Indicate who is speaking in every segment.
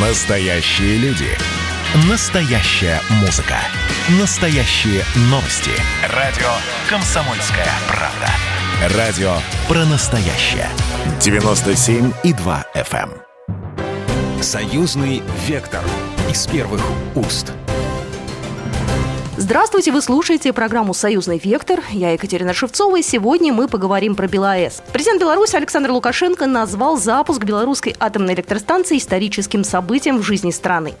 Speaker 1: Настоящие люди. Настоящая музыка. Настоящие новости. Радио «Комсомольская правда». Радио про настоящее. 97,2 FM. эм.
Speaker 2: Союзный вектор из первых уст.
Speaker 3: Здравствуйте, вы слушаете программу «Союзный вектор». Я Екатерина Шевцова, и сегодня мы поговорим про БелАЭС. Президент Беларуси Александр Лукашенко назвал запуск белорусской атомной электростанции историческим событием в жизни страны.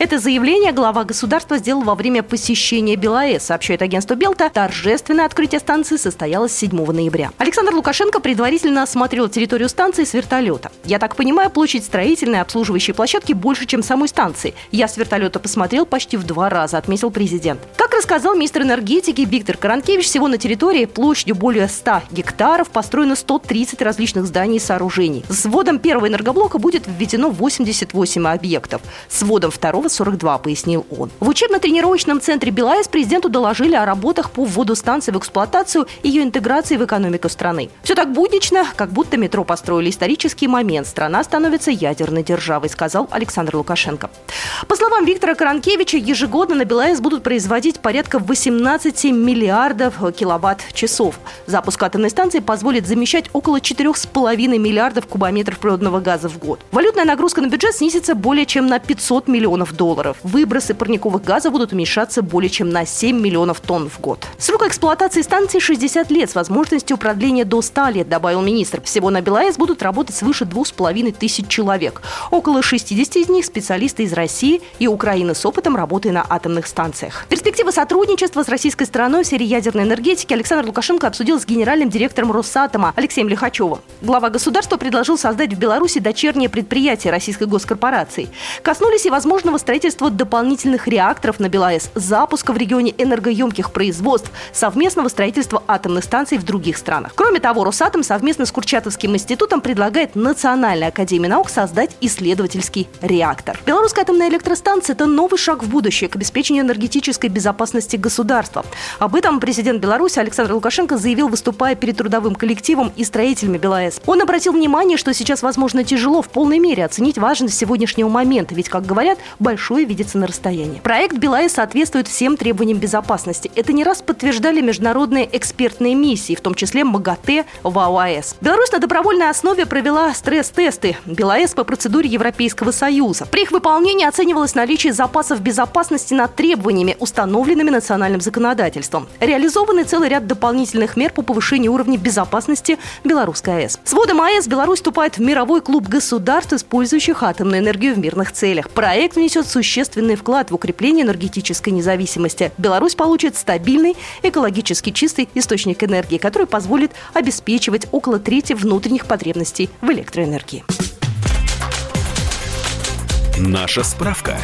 Speaker 3: Это заявление глава государства сделал во время посещения БелАЭС, сообщает агентство Белта. Торжественное открытие станции состоялось 7 ноября. Александр Лукашенко предварительно осмотрел территорию станции с вертолета. Я так понимаю, площадь строительной обслуживающей площадки больше, чем самой станции. Я с вертолета посмотрел почти в два раза, отметил президент. Как рассказал министр энергетики Виктор Каранкевич, всего на территории площадью более 100 гектаров построено 130 различных зданий и сооружений. С вводом первого энергоблока будет введено 88 объектов. С вводом второго 42, пояснил он. В учебно-тренировочном центре БелАЭС президенту доложили о работах по вводу станции в эксплуатацию и ее интеграции в экономику страны. Все так буднично, как будто метро построили исторический момент. Страна становится ядерной державой, сказал Александр Лукашенко. По словам Виктора Каранкевича, ежегодно на БелАЭС будут производить порядка 18 миллиардов киловатт-часов. Запуск атомной станции позволит замещать около 4,5 миллиардов кубометров природного газа в год. Валютная нагрузка на бюджет снизится более чем на 500 миллионов долларов. Выбросы парниковых газов будут уменьшаться более чем на 7 миллионов тонн в год. Срок эксплуатации станции 60 лет с возможностью продления до 100 лет, добавил министр. Всего на БелАЭС будут работать свыше 2,5 тысяч человек. Около 60 из них специалисты из России и Украины с опытом работы на атомных станциях. Перспективы сотрудничества с российской стороной в сфере ядерной энергетики Александр Лукашенко обсудил с генеральным директором Росатома Алексеем Лихачевым. Глава государства предложил создать в Беларуси дочернее предприятие российской госкорпорации. Коснулись и возможного строительства дополнительных реакторов на БелАЭС, запуска в регионе энергоемких производств, совместного строительства атомных станций в других странах. Кроме того, Росатом совместно с Курчатовским институтом предлагает Национальной академии наук создать исследовательский реактор. Белорусская атомная электростанция – это новый шаг в будущее к обеспечению энергетической безопасности государства. Об этом президент Беларуси Александр Лукашенко заявил, выступая перед трудовым коллективом и строителями БелАЭС. Он обратил внимание, что сейчас, возможно, тяжело в полной мере оценить важность сегодняшнего момента, ведь, как говорят, большое видится на расстоянии. Проект БелАЭС соответствует всем требованиям безопасности. Это не раз подтверждали международные экспертные миссии, в том числе МАГАТЭ в АОАЭС. Беларусь на добровольной основе провела стресс-тесты БелАЭС по процедуре Европейского Союза. При их выполнении оценивалось наличие запасов безопасности над требованиями, установленными национальным законодательством. Реализованы целый ряд дополнительных мер по повышению уровня безопасности Белорусской АЭС. С вводом АЭС Беларусь вступает в мировой клуб государств, использующих атомную энергию в мирных целях. Проект внесет существенный вклад в укрепление энергетической независимости. Беларусь получит стабильный, экологически чистый источник энергии, который позволит обеспечивать около трети внутренних потребностей в электроэнергии.
Speaker 1: Наша справка.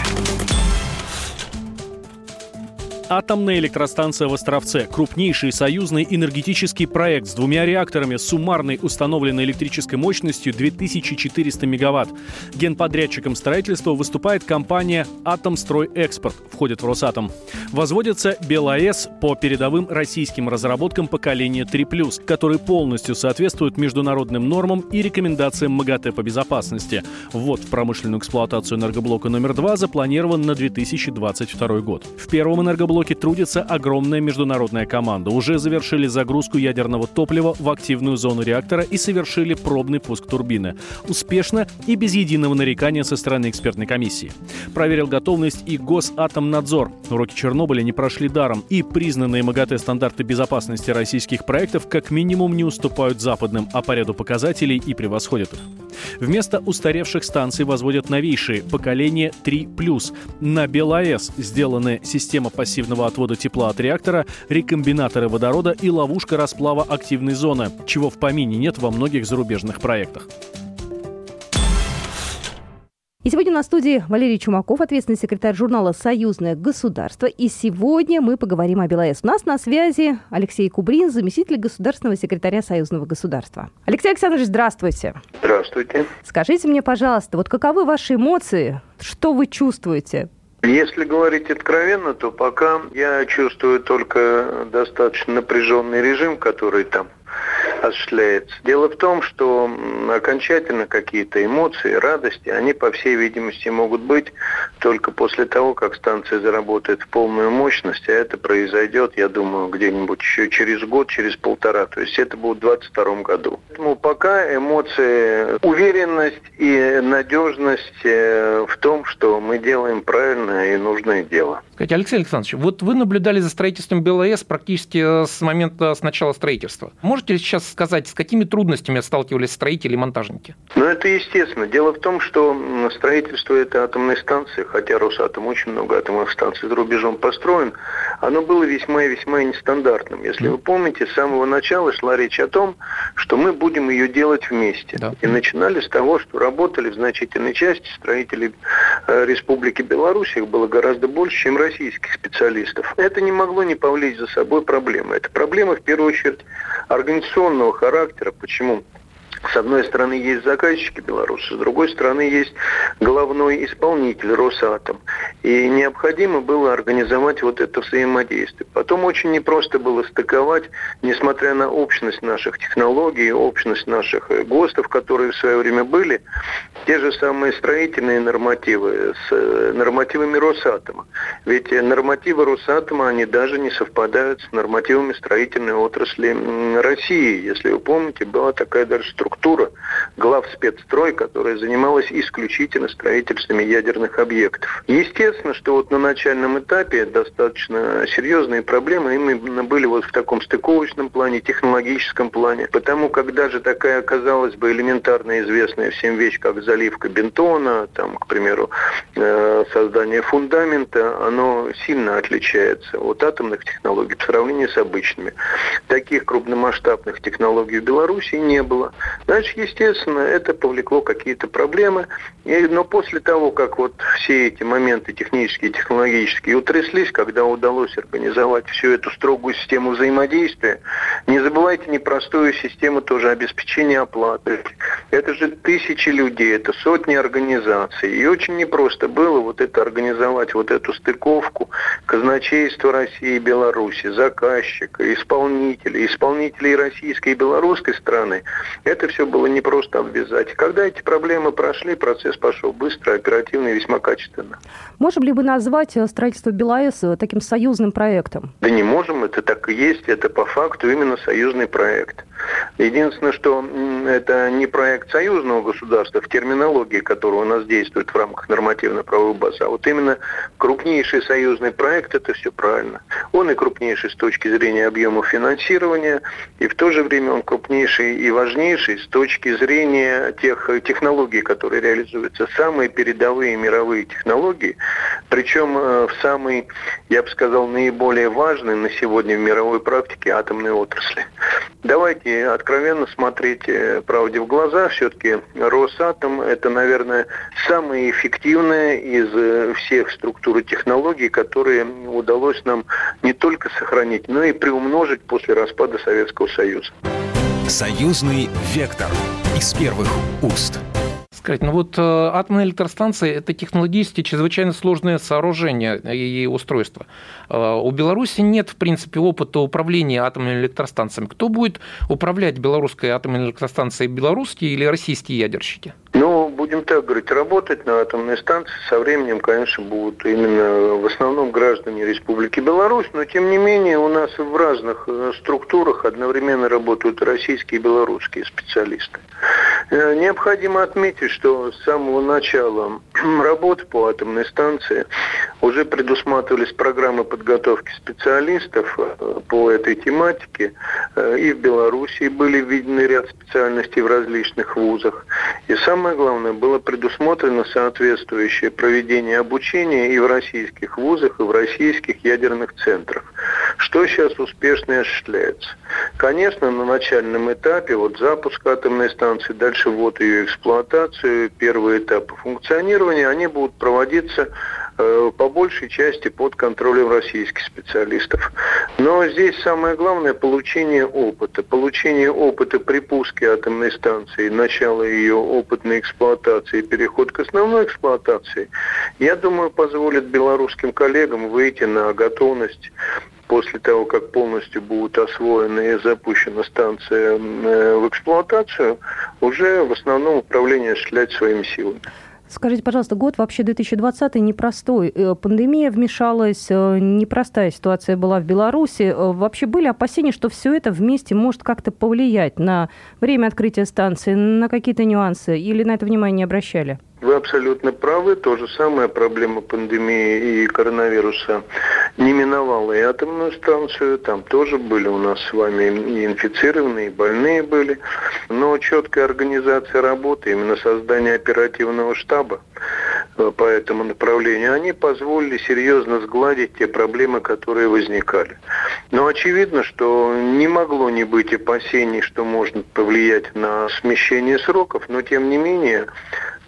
Speaker 4: Атомная электростанция в Островце – крупнейший союзный энергетический проект с двумя реакторами с суммарной установленной электрической мощностью 2400 мегаватт. Генподрядчиком строительства выступает компания «Атомстройэкспорт», входит в Росатом. Возводится БелАЭС по передовым российским разработкам поколения 3+, которые полностью соответствуют международным нормам и рекомендациям МАГАТЭ по безопасности. Ввод в промышленную эксплуатацию энергоблока номер 2 запланирован на 2022 год. В первом энергоблоке блоке трудится огромная международная команда. Уже завершили загрузку ядерного топлива в активную зону реактора и совершили пробный пуск турбины. Успешно и без единого нарекания со стороны экспертной комиссии. Проверил готовность и Госатомнадзор. Уроки Чернобыля не прошли даром, и признанные МАГАТЭ стандарты безопасности российских проектов как минимум не уступают западным, а по ряду показателей и превосходят их. Вместо устаревших станций возводят новейшие, поколение 3+. На БелАЭС сделаны система пассивного отвода тепла от реактора, рекомбинаторы водорода и ловушка расплава активной зоны, чего в помине нет во многих зарубежных проектах.
Speaker 3: И сегодня на студии Валерий Чумаков, ответственный секретарь журнала «Союзное государство». И сегодня мы поговорим о БелАЭС. У нас на связи Алексей Кубрин, заместитель государственного секретаря Союзного государства. Алексей Александрович, здравствуйте.
Speaker 5: Здравствуйте.
Speaker 3: Скажите мне, пожалуйста, вот каковы ваши эмоции? Что вы чувствуете?
Speaker 5: Если говорить откровенно, то пока я чувствую только достаточно напряженный режим, который там осуществляется. Дело в том, что окончательно какие-то эмоции, радости, они, по всей видимости, могут быть только после того, как станция заработает в полную мощность, а это произойдет, я думаю, где-нибудь еще через год, через полтора. То есть это будет в 2022 году. Поэтому пока эмоции, уверенность и надежность э, в том, что мы делаем правильное и нужное дело.
Speaker 2: Скажите, Алексей Александрович, вот вы наблюдали за строительством БелАЭС практически с момента с начала строительства. Можете ли сейчас сказать, с какими трудностями сталкивались строители и монтажники?
Speaker 5: Ну, это естественно. Дело в том, что строительство этой атомной станции, хотя Росатом очень много атомных станций за рубежом построен, оно было весьма и весьма нестандартным. Если вы помните, с самого начала шла речь о том, что мы будем ее делать вместе. Да. И начинали с того, что работали в значительной части строители э, Республики Беларусь, их было гораздо больше, чем российских специалистов. Это не могло не повлечь за собой проблемы. Это проблема, в первую очередь, организационного характера. Почему? С одной стороны есть заказчики белорусы, с другой стороны есть главной исполнитель Росатом. И необходимо было организовать вот это взаимодействие. Потом очень непросто было стыковать, несмотря на общность наших технологий, общность наших э, ГОСТов, которые в свое время были, те же самые строительные нормативы с э, нормативами Росатома. Ведь нормативы Росатома, они даже не совпадают с нормативами строительной отрасли России. Если вы помните, была такая даже структура структура глав спецстрой, которая занималась исключительно строительствами ядерных объектов. Естественно, что вот на начальном этапе достаточно серьезные проблемы именно были вот в таком стыковочном плане, технологическом плане. Потому как даже такая, казалось бы, элементарно известная всем вещь, как заливка бентона, там, к примеру, э, создание фундамента, оно сильно отличается от атомных технологий по сравнению с обычными. Таких крупномасштабных технологий в Беларуси не было. Значит, естественно, это повлекло какие-то проблемы. И, но после того, как вот все эти моменты технические, технологические утряслись, когда удалось организовать всю эту строгую систему взаимодействия, не забывайте непростую систему тоже обеспечения оплаты. Это же тысячи людей, это сотни организаций. И очень непросто было вот это организовать, вот эту стыковку казначейства России и Беларуси, заказчика, исполнителей, исполнителей российской и белорусской страны. Это все было не просто обвязать. Когда эти проблемы прошли, процесс пошел быстро, оперативно и весьма качественно.
Speaker 3: Можем ли мы назвать э, строительство БелАЭС э, таким союзным проектом?
Speaker 5: Да не можем, это так и есть, это по факту именно союзный проект. Единственное, что это не проект союзного государства в терминологии, которая у нас действует в рамках нормативно-правовой базы, а вот именно крупнейший союзный проект, это все правильно. Он и крупнейший с точки зрения объема финансирования, и в то же время он крупнейший и важнейший с точки зрения тех технологий, которые реализуются. Самые передовые мировые технологии, причем э, в самой, я бы сказал, наиболее важной на сегодня в мировой практике атомной отрасли. Давайте откровенно смотреть правде в глаза. Все-таки Росатом – это, наверное, самая эффективная из э, всех структур и технологий, которые удалось нам не только сохранить, но и приумножить после распада Советского Союза.
Speaker 1: Союзный вектор из первых уст
Speaker 2: сказать, ну вот э, атомная электростанция – это технологически чрезвычайно сложное сооружение и устройство. Э, у Беларуси нет, в принципе, опыта управления атомными электростанциями. Кто будет управлять белорусской атомной электростанцией, белорусские или российские ядерщики?
Speaker 5: Ну, будем так говорить, работать на атомной станции со временем, конечно, будут именно в основном граждане Республики Беларусь, но тем не менее у нас в разных э, структурах одновременно работают российские и белорусские специалисты. Э, необходимо отметить, что с самого начала работы по атомной станции уже предусматривались программы подготовки специалистов э, по этой тематике. И в Беларуси были введены ряд специальностей в различных вузах. И сам самое главное, было предусмотрено соответствующее проведение обучения и в российских вузах, и в российских ядерных центрах. Что сейчас успешно осуществляется? Конечно, на начальном этапе, вот запуск атомной станции, дальше вот ее эксплуатацию, первые этапы функционирования, они будут проводиться Э, по большей части под контролем российских специалистов. Но здесь самое главное получение опыта. Получение опыта при пуске атомной станции, начало ее опытной эксплуатации, переход к основной эксплуатации, я думаю, позволит белорусским коллегам выйти на готовность после того, как полностью будет освоена и запущена станция э, в эксплуатацию, уже в основном управление осуществлять своими силами.
Speaker 6: Скажите, пожалуйста, год вообще 2020 непростой. Э, пандемия вмешалась, э, непростая ситуация была в Беларуси. Вообще были опасения, что все это вместе может как-то повлиять на время открытия станции, на какие-то нюансы? Или на это внимание не обращали?
Speaker 5: Вы абсолютно правы. То же самое проблема пандемии и коронавируса не миновала и атомную станцию. Там тоже были у нас с вами и инфицированные, и больные были. Но четкая организация работы, именно создание оперативного штаба э, по этому направлению, они позволили серьезно сгладить те проблемы, которые возникали. Но очевидно, что не могло не быть опасений, что можно повлиять на смещение сроков, но тем не менее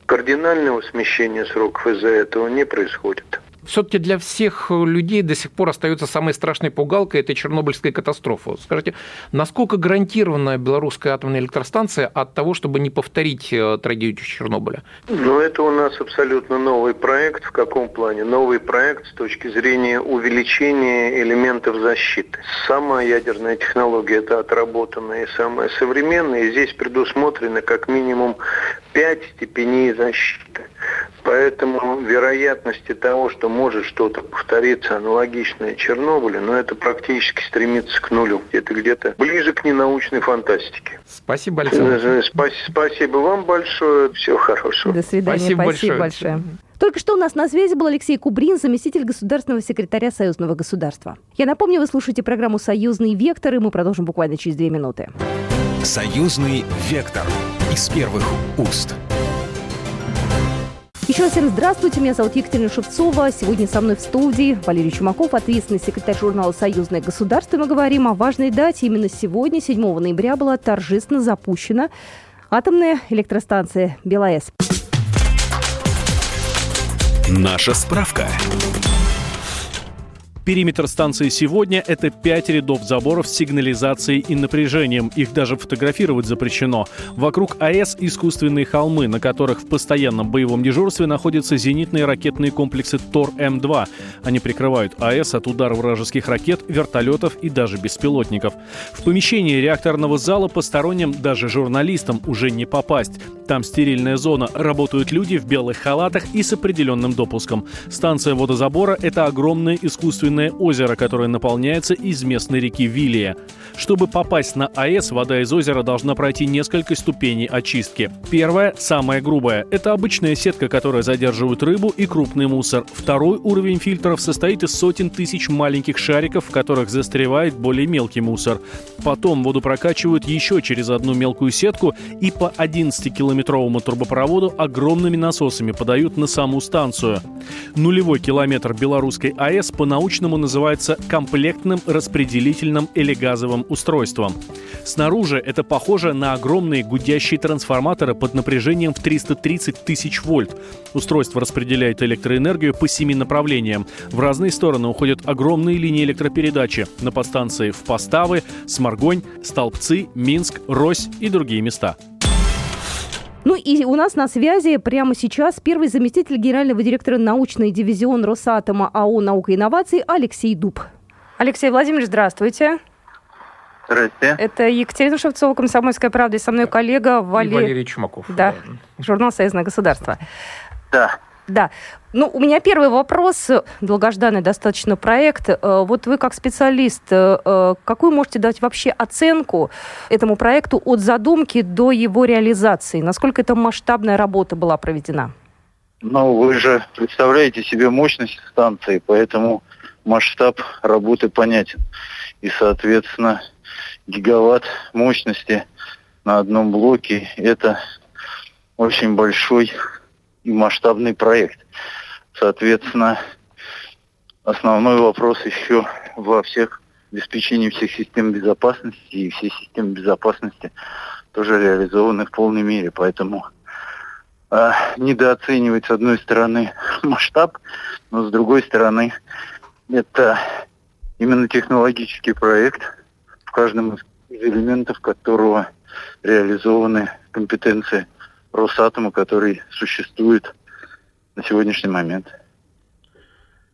Speaker 5: кардинального смещения сроков из-за этого не происходит
Speaker 2: все-таки для всех людей до сих пор остается самой страшной пугалкой – это Чернобыльская катастрофа. Скажите, насколько гарантирована белорусская атомная электростанция от того, чтобы не повторить э, трагедию Чернобыля?
Speaker 5: Ну, это у нас абсолютно новый проект. В каком плане? Новый проект с точки зрения увеличения элементов защиты. Самая ядерная технология – это отработанная и самая современная. И здесь предусмотрено как минимум пять степеней защиты. Поэтому вероятности того, что может что-то повториться аналогичное Чернобылю, но это практически стремится к нулю. Это где-то ближе к ненаучной фантастике.
Speaker 2: Спасибо, Александр.
Speaker 5: Спасибо вам большое. Всего хорошего.
Speaker 6: До свидания. Спасибо, Спасибо большое. большое. Только что у нас на связи был Алексей Кубрин, заместитель государственного секретаря Союзного государства. Я напомню, вы слушаете программу «Союзный вектор», и мы продолжим буквально через две минуты.
Speaker 7: «Союзный вектор» из первых уст.
Speaker 6: Еще раз всем здравствуйте, меня зовут Екатерина Шевцова. Сегодня со мной в студии Валерий Чумаков, ответственный секретарь журнала «Союзное государство». Мы говорим о важной дате. Именно сегодня, 7 ноября, была торжественно запущена атомная электростанция «БелАЭС».
Speaker 7: Наша справка.
Speaker 4: Периметр станции сегодня – это пять рядов заборов с сигнализацией и напряжением. Их даже фотографировать запрещено. Вокруг АЭС искусственные холмы, на которых в постоянном боевом дежурстве находятся зенитные ракетные комплексы ТОР-М2. Они прикрывают АЭС от удара вражеских ракет, вертолетов и даже беспилотников. В помещении реакторного зала посторонним, даже журналистам, уже не попасть. Там стерильная зона, работают люди в белых халатах и с определенным допуском. Станция водозабора – это огромное искусственное искусственное озеро, которое наполняется из местной реки Вилия. Чтобы попасть на АЭС, вода из озера должна пройти несколько ступеней очистки. Первая, самая грубая, это обычная сетка, которая задерживает рыбу и крупный мусор. Второй уровень фильтров состоит из сотен тысяч маленьких шариков, в которых застревает более мелкий мусор. Потом воду прокачивают еще через одну мелкую сетку и по 11-километровому трубопроводу огромными насосами подают на саму станцию. Нулевой километр белорусской АЭС по научному называется комплектным распределительным или газовым устройством. Снаружи это похоже на огромные гудящие трансформаторы под напряжением в 330 тысяч вольт. Устройство распределяет электроэнергию по семи направлениям. В разные стороны уходят огромные линии электропередачи на подстанции в Поставы, Сморгонь, Столбцы, Минск, Рось и другие места.
Speaker 6: Ну и у нас на связи прямо сейчас первый заместитель генерального директора научный дивизион Росатома АО «Наука и инновации» Алексей Дуб. Алексей Владимирович, здравствуйте.
Speaker 5: Здравствуйте.
Speaker 6: Это Екатерина Шевцова, «Комсомольская правда», и со мной коллега Валерий...
Speaker 2: Валерий Чумаков.
Speaker 6: Да, журнал «Союзное государство».
Speaker 5: Да.
Speaker 6: Да. Ну, у меня первый вопрос. Долгожданный достаточно проект. Э, вот вы как специалист, э, э, какую можете дать вообще оценку этому проекту от задумки до его реализации? Насколько эта масштабная работа была проведена?
Speaker 8: Ну, вы же представляете себе мощность станции, поэтому масштаб работы понятен. И, соответственно, гигаватт мощности на одном блоке – это очень большой масштабный проект. Соответственно, основной вопрос еще во всех обеспечении всех систем безопасности, и все системы безопасности тоже реализованы в полной мере. Поэтому э, недооценивать, с одной стороны, масштаб, но с другой стороны, это именно технологический проект, в каждом из элементов которого реализованы компетенции Росатома, который существует на сегодняшний момент.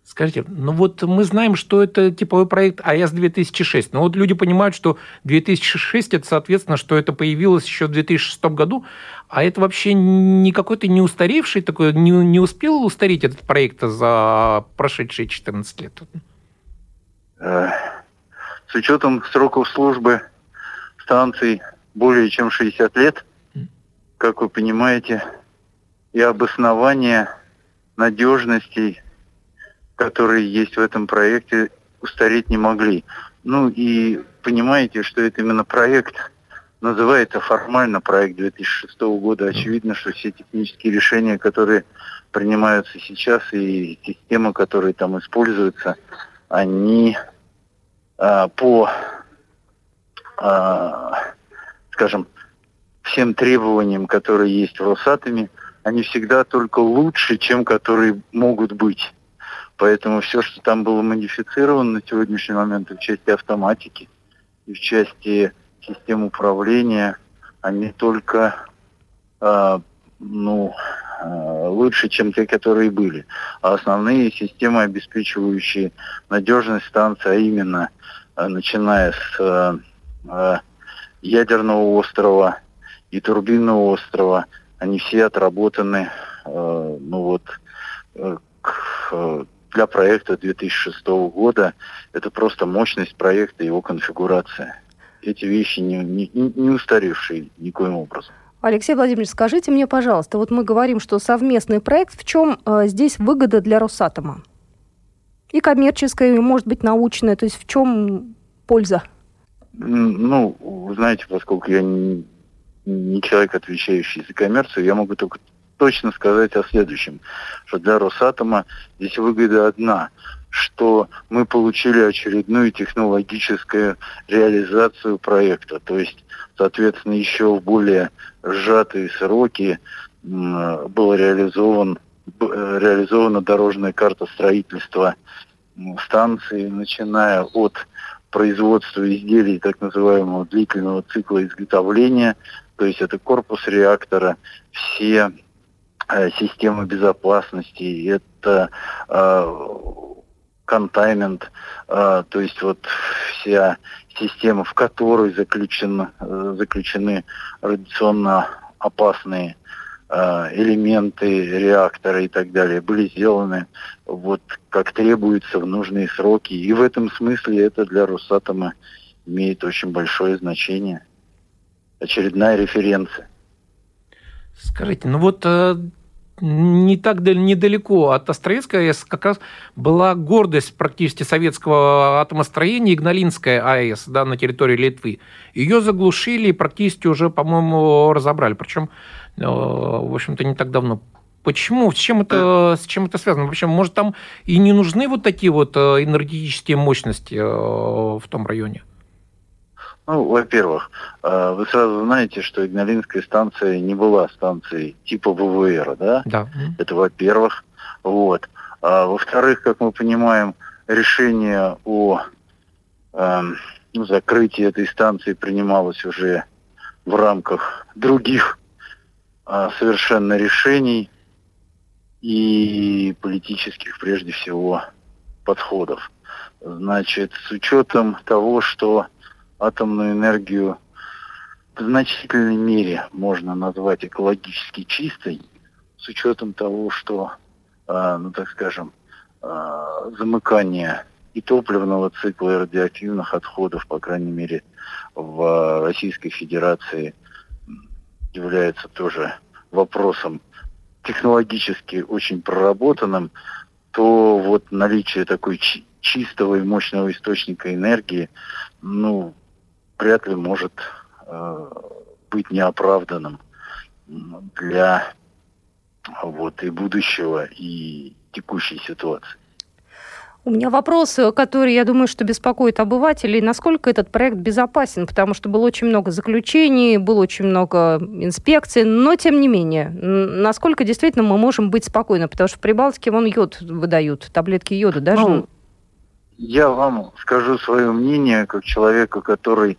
Speaker 2: Скажите, ну вот мы знаем, что это типовой проект АЭС-2006, но вот люди понимают, что 2006 это, соответственно, что это появилось еще в 2006 году, а это вообще не какой-то не устаревший такой, не, не успел устареть этот проект за прошедшие 14 лет?
Speaker 8: Э, с учетом сроков службы станций более чем 60 лет, как вы понимаете, и обоснование надежностей которые есть в этом проекте, устареть не могли. Ну и понимаете, что это именно проект, называется формально проект 2006 года. Очевидно, что все технические решения, которые принимаются сейчас, и системы, которые там используются, они а, по, а, скажем, всем требованиям, которые есть в Росатоме, они всегда только лучше, чем которые могут быть. Поэтому все, что там было модифицировано на сегодняшний момент в части автоматики и в части систем управления, они только э, ну, э, лучше, чем те, которые были. А основные системы, обеспечивающие надежность станции, а именно э, начиная с э, э, ядерного острова и турбинного острова, они все отработаны э, ну вот, э, к э, для проекта 2006 года это просто мощность проекта, его конфигурация. Эти вещи не, не, не устаревшие никоим образом.
Speaker 3: Алексей Владимирович, скажите мне, пожалуйста, вот мы говорим, что совместный проект, в чем э, здесь выгода для Росатома? И коммерческая, и, может быть, научная, то есть в чем польза?
Speaker 8: Ну, вы знаете, поскольку я не, не человек, отвечающий за коммерцию, я могу только точно сказать о следующем, что для Росатома здесь выгода одна, что мы получили очередную технологическую реализацию проекта, то есть, соответственно, еще в более сжатые сроки была реализован, реализована дорожная карта строительства станции, начиная от производства изделий так называемого длительного цикла изготовления, то есть это корпус реактора, все Э, система безопасности, это э, контаймент, э, то есть вот вся система, в которой заключен, э, заключены радиационно опасные э, элементы реактора и так далее, были сделаны вот как требуется в нужные сроки. И в этом смысле это для Росатома имеет очень большое значение. Очередная референция.
Speaker 2: Скажите, ну вот э, не так недалеко от Островецкой АЭС как раз была гордость практически советского атомостроения Игналинская АЭС да, на территории Литвы. Ее заглушили и практически уже, по-моему, разобрали. Причем, э, в общем-то, не так давно. Почему? С чем это, с чем это связано? Причем, может, там и не нужны вот такие вот э, энергетические мощности в том районе?
Speaker 8: Ну, во-первых, э, вы сразу знаете, что Игналинская станция не была станцией типа ВВР, да?
Speaker 2: Да.
Speaker 8: Это во-первых. Вот. А во-вторых, как мы понимаем, решение о э, ну, закрытии этой станции принималось уже в рамках других э, совершенно решений и политических, прежде всего, подходов. Значит, с учетом того, что атомную энергию в значительной мере можно назвать экологически чистой, с учетом того, что, э, ну так скажем, э, замыкание и топливного цикла, и радиоактивных отходов, по крайней мере, в Российской Федерации является тоже вопросом технологически очень проработанным, то вот наличие такой чистого и мощного источника энергии, ну, вряд ли может э, быть неоправданным для вот и будущего, и текущей ситуации.
Speaker 3: У меня вопрос, который, я думаю, что беспокоит обывателей. Насколько этот проект безопасен? Потому что было очень много заключений, было очень много инспекций, но тем не менее, насколько действительно мы можем быть спокойны? Потому что в Прибалтике вон йод выдают, таблетки йода даже. Ну,
Speaker 8: я вам скажу свое мнение, как человека, который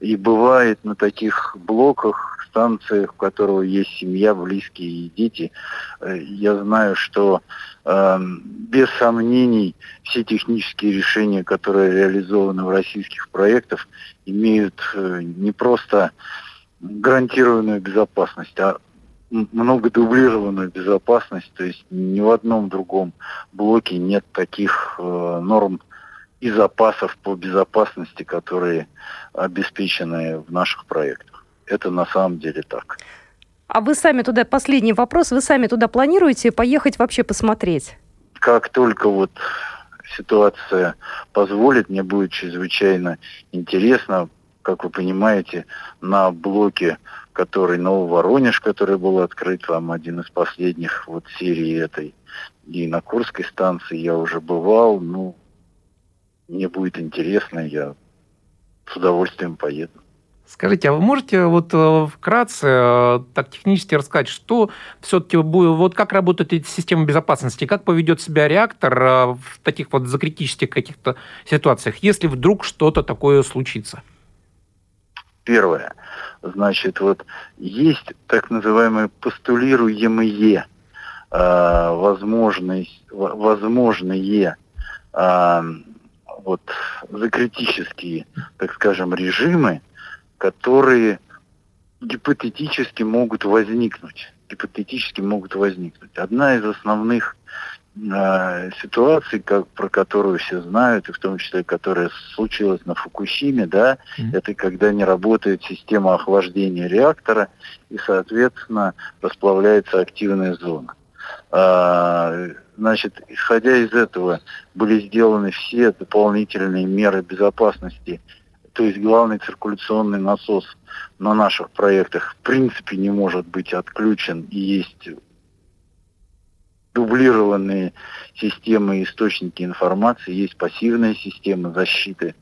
Speaker 8: и бывает на таких блоках, станциях, у которого есть семья, близкие и дети. Э, я знаю, что Эм, без сомнений, все технические решения, которые реализованы в российских проектах, имеют э, не просто гарантированную безопасность, а много дублированную безопасность, то есть ни в одном другом блоке нет таких э, норм и запасов по безопасности, которые обеспечены в наших проектах. Это на самом деле так.
Speaker 3: А вы сами туда, последний вопрос, вы сами туда планируете поехать вообще посмотреть?
Speaker 8: Как только вот ситуация позволит, мне будет чрезвычайно интересно, как вы понимаете, на блоке, который Нововоронеж, который был открыт вам один из последних вот серии этой, и на Курской станции я уже бывал, ну, мне будет интересно, я с удовольствием поеду.
Speaker 2: Скажите, а вы можете вот э, вкратце э, так технически рассказать, что все-таки будет, вот как работает эта система безопасности, как поведет себя реактор э, в таких вот закритических каких-то ситуациях, если вдруг что-то такое случится?
Speaker 8: Первое. Значит, вот есть так называемые постулируемые э, возможные, возможные э, вот закритические, так скажем, режимы, которые гипотетически могут возникнуть. Гипотетически могут возникнуть. Одна из основных э, ситуаций, как, про которую все знают, и в том числе, которая случилась на Фукусиме, да, mm-hmm. это когда не работает система охлаждения реактора, и, соответственно, расплавляется активная зона. А, значит, исходя из этого, были сделаны все дополнительные меры безопасности то есть главный циркуляционный насос на наших проектах в принципе не может быть отключен и есть дублированные системы источники информации, есть пассивная система защиты,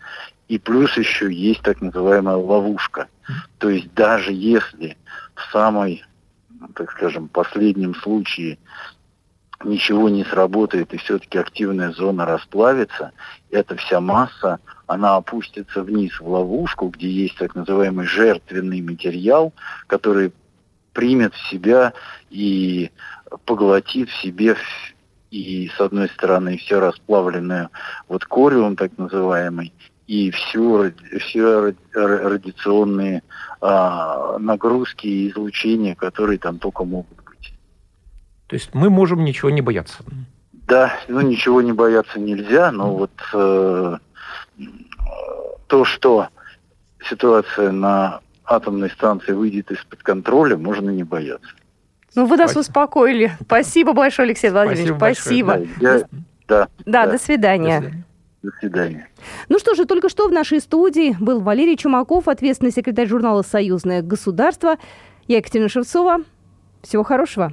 Speaker 8: и плюс еще есть так называемая ловушка. То есть даже если в самой, так скажем, последнем случае ничего не сработает и все-таки активная зона расплавится, эта вся масса, она опустится вниз в ловушку, где есть так называемый жертвенный материал, который примет в себя и поглотит в себе и с одной стороны все расплавленное вот кориум так называемый, и всю, все радиационные а, нагрузки и излучения, которые там только могут
Speaker 2: то есть мы можем ничего не бояться.
Speaker 8: Да, ну ничего не бояться нельзя, но вот э, то, что ситуация на атомной станции выйдет из-под контроля, можно не бояться.
Speaker 3: Ну, вы нас Спасибо. успокоили. Спасибо большое, Алексей Владимирович. Спасибо. Спасибо. Да, я, да, да, да, до свидания. До свидания.
Speaker 8: До свидания.
Speaker 3: Ну что же, только что в нашей студии был Валерий Чумаков, ответственный секретарь журнала «Союзное государство». Я Екатерина Шевцова. Всего хорошего.